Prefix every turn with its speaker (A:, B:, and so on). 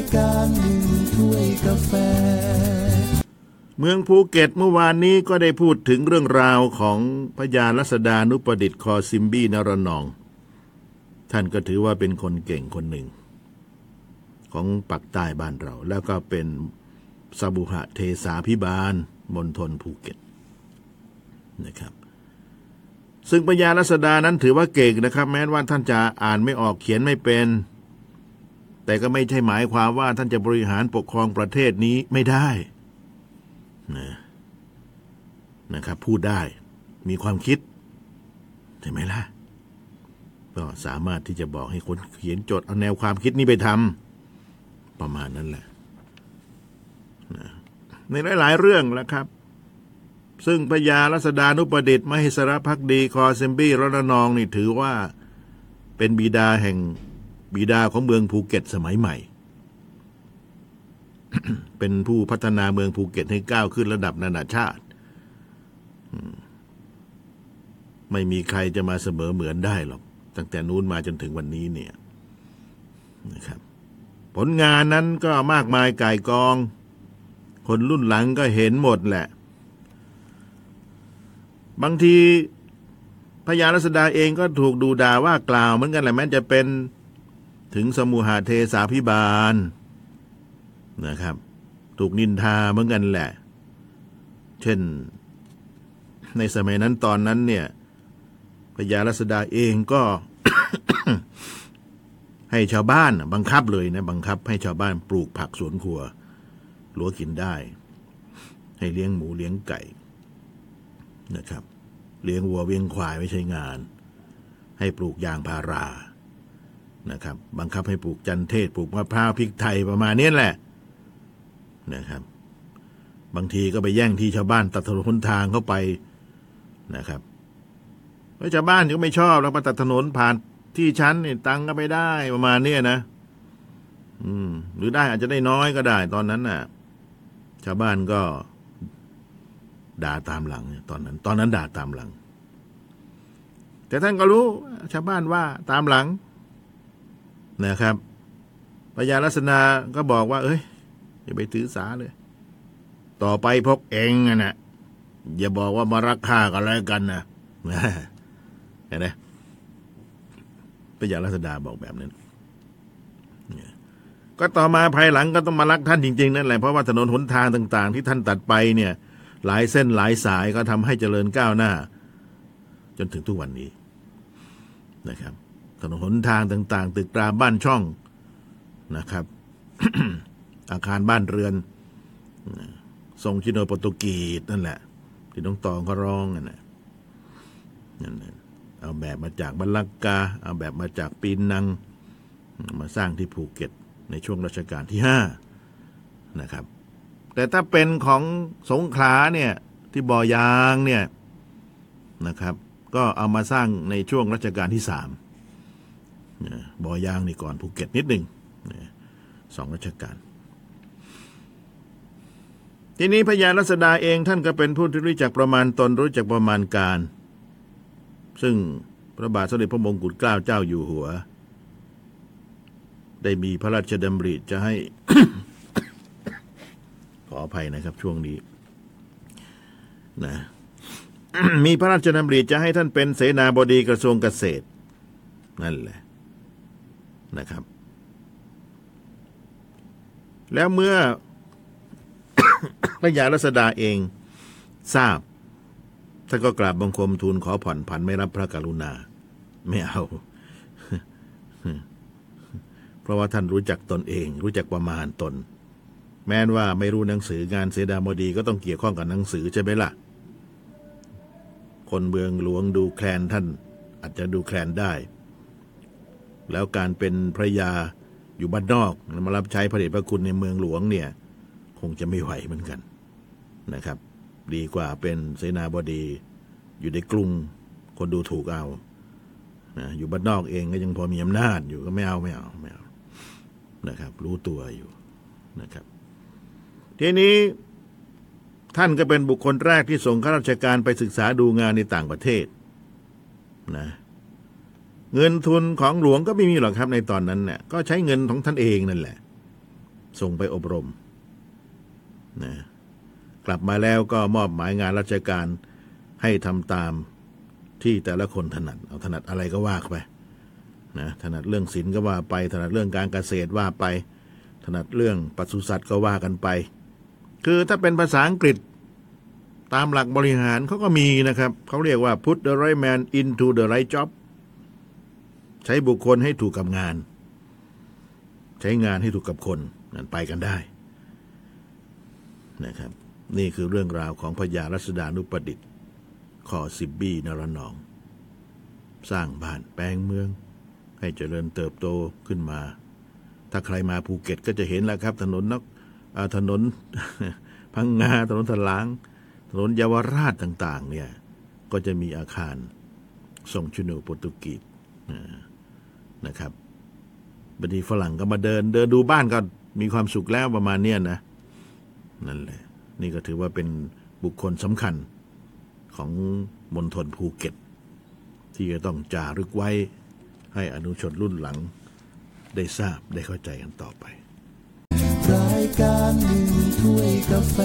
A: ายการหนึ่งถ้วยกาแฟ
B: เมืองภูเก็ตเมื่อวานนี้ก็ได้พูดถึงเรื่องราวของพระยารัษฎานุประดิษฐ์คอซิมบี้ ณ ระนอง ท่านก็ถือว่าเป็นคนเก่งคนหนึ่ง ของปักษ์ใต้บ้านเรา แล้วก็เป็นสมุหเทศาภิบาลมณฑลภูเก็ตนะครับซึ่งพระยารัษฎานั้นถือว่าเก่งนะครับ แม้ว่าท่านจะอ่านไม่ออกเขียนไม่เป็น แต่ก็ไม่ใช่หมายความว่าท่านจะบริหารปกครองประเทศนี้ไม่ได้นะนะครับ พูดได้มีความคิดใช่ไหมล่ะ ก็สามารถที่จะบอกให้คนเขียนจดเอาแนวความคิดนี้ไปทำประมาณนั้นแหละนะในหลาย ๆ เรื่องแหละครับ ซึ่งพญารัศดานุประดิษฐ์มหิสรพักดี คอเซมบี้รณนองนี่ถือว่าเป็นบิดาแห่ง บิดาของเมืองภูเก็ตสมัยใหม่ เป็นผู้พัฒนาเมืองภูเก็ตให้ก้าวขึ้นระดับนานาชาติ ไม่มีใครจะมาเสมอเหมือนได้หรอก ตั้งแต่นู้นมาจนถึงวันนี้เนี่ยนะครับ ผลงานนั้นก็มากมายก่ายกอง คนรุ่นหลังก็เห็นหมดแหละ บางทีพญารัศดาเองก็ถูกดูด่าว่ากล่าวเหมือนกันแหละแม้จะเป็น ถึงสมุหาเทสาพิบาลนะครับ ถูกนินทาเหมือนกันแหละ เช่น ในสมัยนั้นตอนนั้นเนี่ยพญารัศดาเองก็ให้ชาวบ้านบังคับเลยนะ บังคับให้ชาวบ้านปลูกผักสวนครัวหลัวกินได้ ให้เลี้ยงหมูเลี้ยงไก่นะครับ เลี้ยงวัวเลี้ยงควายไม่ใช่งาน ให้ปลูกยางพารา นะครับ บังคับให้ปลูกจันเทศ ปลูกมะพร้าวพริกไทยประมาณนี้แหละนะครับ บางทีก็ไปแย่งที่ชาวบ้านตัดถนนทางเข้าไปนะครับแล้วชาวบ้านก็ไม่ชอบแล้วมาตัดถนนผ่านที่ชั้นนี่ตังก็ไม่ได้ประมาณนี้นะ อืม หรือได้อาจจะได้น้อยก็ได้ ตอนนั้นน่ะ ชาวบ้านก็ด่าตามหลัง ตอนนั้น ตอนนั้นด่าตามหลัง แต่ท่านก็รู้ ชาวบ้านว่าตามหลัง นะครับพญาลัษนาก็บอกว่า เอ้ยอย่าไปถือสาเลย ต่อไปพวกเองอะนะอย่าบอกว่ามารักข้ากันแล้วกันนะเห็นไหมพญาลัษดาบอกแบบนั้นก็ต่อมาภายหลังก็ต้องมารักท่านจริงๆนั่นแหละเพราะว่าถนนหนทางต่าง ๆ ที่ท่านตัดไปเนี่ย หลายเส้นหลายสายก็ทำให้เจริญก้าวหน้า จนถึงทุกวันนี้นะครับ ถนนหนทางต่าง ๆ ตึกตราบ้านช่องนะครับ อาคารบ้านเรือนทรงชิโนโปรตุกีสนั่นแหละ ที่น้องตองเขาร้องนั่นแหละนั่นแหละเอาแบบมาจากบัลลังกา เอาแบบมาจากปีนัง มาสร้างที่ภูเก็ตในช่วงรัชกาลที่ห้านะครับ แต่ถ้าเป็นของสงขลาเนี่ยที่บ่อยางเนี่ยนะครับ ก็เอามาสร้างในช่วงรัชกาลที่สาม บอยางนี่ก่อนภูเก็ตนิดหนึ่งสองรัชกาลทีนี้พญารัศดาเองท่านก็เป็นผู้ที่รู้จักประมาณตนรู้จักประมาณการ ซึ่งพระบาทสมเด็จพระมงกุฎเกล้าเจ้าอยู่หัว ได้มีพระราชดำริจะให้ ขออภัยนะครับช่วงนี้ นะมีพระราชดำริจะให้ท่านเป็นเสนาบดีกระทรวงเกษตร นั่นแหละ นะครับ แล้วเมื่อพระยารัศดาเองทราบท่านก็กราบบังคมทูลขอผ่อนผันไม่รับพระกรุณา ไม่เอา เพราะว่าท่านรู้จักตนเอง รู้จักประมาณตน แม้นว่าไม่รู้หนังสืองานเสดามดีก็ต้องเกี่ยวข้องกับหนังสือใช่ไหมล่ะ คนเมืองหลวงดูแคลนท่านอาจจะดูแคลนได้ แล้วการเป็นพระยาอยู่บ้านนอกมารับใช้พระเดชพระคุณในเมืองหลวงเนี่ย คงจะไม่ไหวเหมือนกันนะครับ ดีกว่าเป็นเสนาบดี อยู่ในกรุงคนดูถูกเอานะอยู่บ้านนอกเองก็ยังพอมีอำนาจอยู่ก็ไม่เอาไม่เอาไม่เอานะครับ รู้ตัวอยู่นะครับ ทีนี้ท่านก็เป็นบุคคลแรกที่ส่งข้าราชการไปศึกษาดูงานในต่างประเทศนะ เงินทุนของหลวงก็ไม่มีหรอกครับในตอนนั้นเนี่ยก็ใช้เงินของท่านเองนั่นแหละ ส่งไปอบรมนะกลับมาแล้วก็มอบหมายงานราชการให้ทำตามที่แต่ละคนถนัด เอาถนัดอะไรก็ว่าไปนะถนัดเรื่องศิลก็ว่าไป ถนัดเรื่องการเกษตรว่าไป ถนัดเรื่องปศุสัตว์ก็ว่ากันไป คือถ้าเป็นภาษาอังกฤษตามหลักบริหารเขาก็มีนะครับ เขาเรียกว่า put the right man into the right job ใช้บุคคลให้ถูกกับงาน ใช้งานให้ถูกกับคนนั่นไปกันได้นะครับ นี่คือเรื่องราวของพญารัศดานุประดิษฐ์ขอสิบบี้นรนอง สร้างบ้านแปลงเมือง ให้เจริญเติบโตขึ้นมา ถ้าใครมาภูเก็ตก็จะเห็นแล้วครับ ถนนนกถนนพังงาถนนถลาง ถนนเยาวราชต่าง ๆ เนี่ย ก็จะมีอาคารทรงชุนูโปรตุกีสอ่า นะครับบางทีฝรั่งก็มาเดิน เดินดูบ้านก็มีความสุขแล้วประมาณเนี้ยนะนั่นแหละ นี่ก็ถือว่าเป็นบุคคลสำคัญของมณฑลภูเก็ต ที่จะต้องจารึกไว้ให้อนุชนรุ่นหลังได้ทราบได้เข้าใจกันต่อไป
A: รายการหนึ่งถ้วยกาแฟ